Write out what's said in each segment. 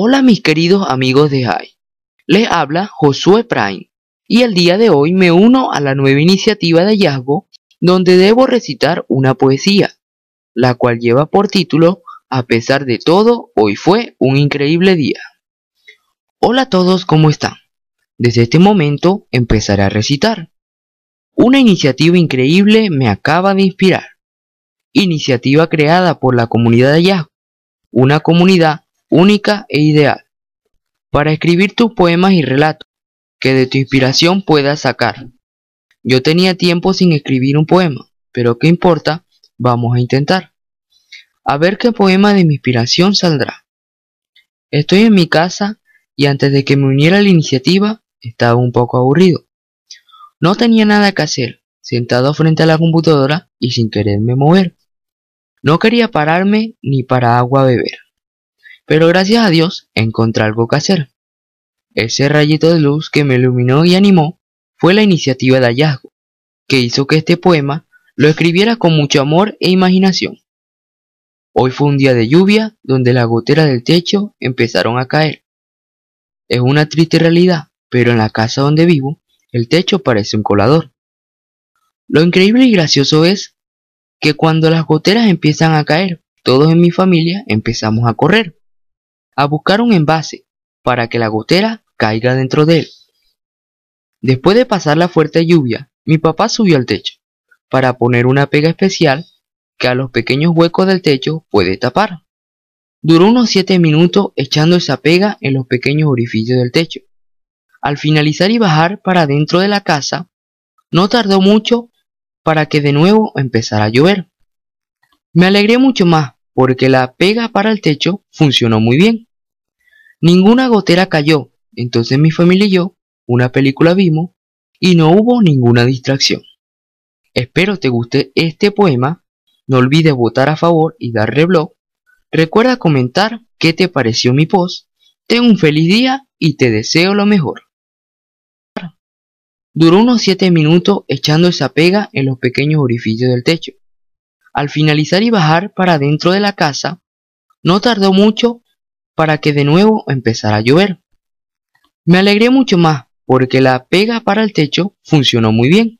Hola mis queridos amigos de HAI. Les habla Josué Prime y el día de hoy me uno a la nueva iniciativa de hallazgo donde debo recitar una poesía, la cual lleva por título A pesar de todo, hoy fue un increíble día. Hola a todos, ¿cómo están? Desde este momento empezaré a recitar. Una iniciativa increíble me acaba de inspirar. Iniciativa creada por la comunidad de hallazgo, una comunidad única e ideal, para escribir tus poemas y relatos que de tu inspiración puedas sacar. Yo tenía tiempo sin escribir un poema, pero ¿qué importa? Vamos a intentar. A ver qué poema de mi inspiración saldrá. Estoy en mi casa y antes de que me uniera a la iniciativa estaba un poco aburrido. No tenía nada que hacer, sentado frente a la computadora y sin quererme mover. No quería pararme ni para agua beber. Pero gracias a Dios encontré algo que hacer. Ese rayito de luz que me iluminó y animó fue la iniciativa de hallazgo, que hizo que este poema lo escribiera con mucho amor e imaginación. Hoy fue un día de lluvia donde las goteras del techo empezaron a caer. Es una triste realidad, pero en la casa donde vivo, el techo parece un colador. Lo increíble y gracioso es que cuando las goteras empiezan a caer, todos en mi familia empezamos a correr a buscar un envase para que la gotera caiga dentro de él. Después de pasar la fuerte lluvia, mi papá subió al techo para poner una pega especial que a los pequeños huecos del techo puede tapar. Duró unos 7 minutos echando esa pega en los pequeños orificios del techo. Al finalizar y bajar para dentro de la casa, no tardó mucho para que de nuevo empezara a llover. Me alegré mucho más porque la pega para el techo funcionó muy bien. Ninguna gotera cayó, entonces mi familia y yo una película vimos y no hubo ninguna distracción. Espero te guste este poema, no olvides votar a favor y dar reblog. Recuerda comentar qué te pareció mi post. Ten un feliz día y te deseo lo mejor. Duró unos 7 minutos echando esa pega en los pequeños orificios del techo. Al finalizar y bajar para dentro de la casa, no tardó mucho para que de nuevo empezara a llover. Me alegré mucho más porque la pega para el techo funcionó muy bien.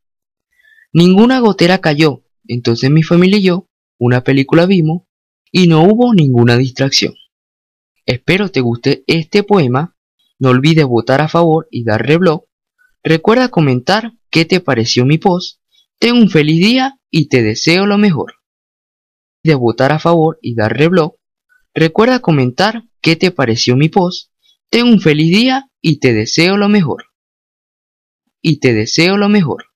Ninguna gotera cayó, entonces mi familia y yo una película vimos y no hubo ninguna distracción. Espero te guste este poema, no olvides votar a favor y dar reblog. Recuerda comentar qué te pareció mi post. Ten un feliz día y te deseo lo mejor. De votar a favor y dar reblog. Recuerda comentar qué te pareció mi post. Ten un feliz día y te deseo lo mejor. Y te deseo lo mejor.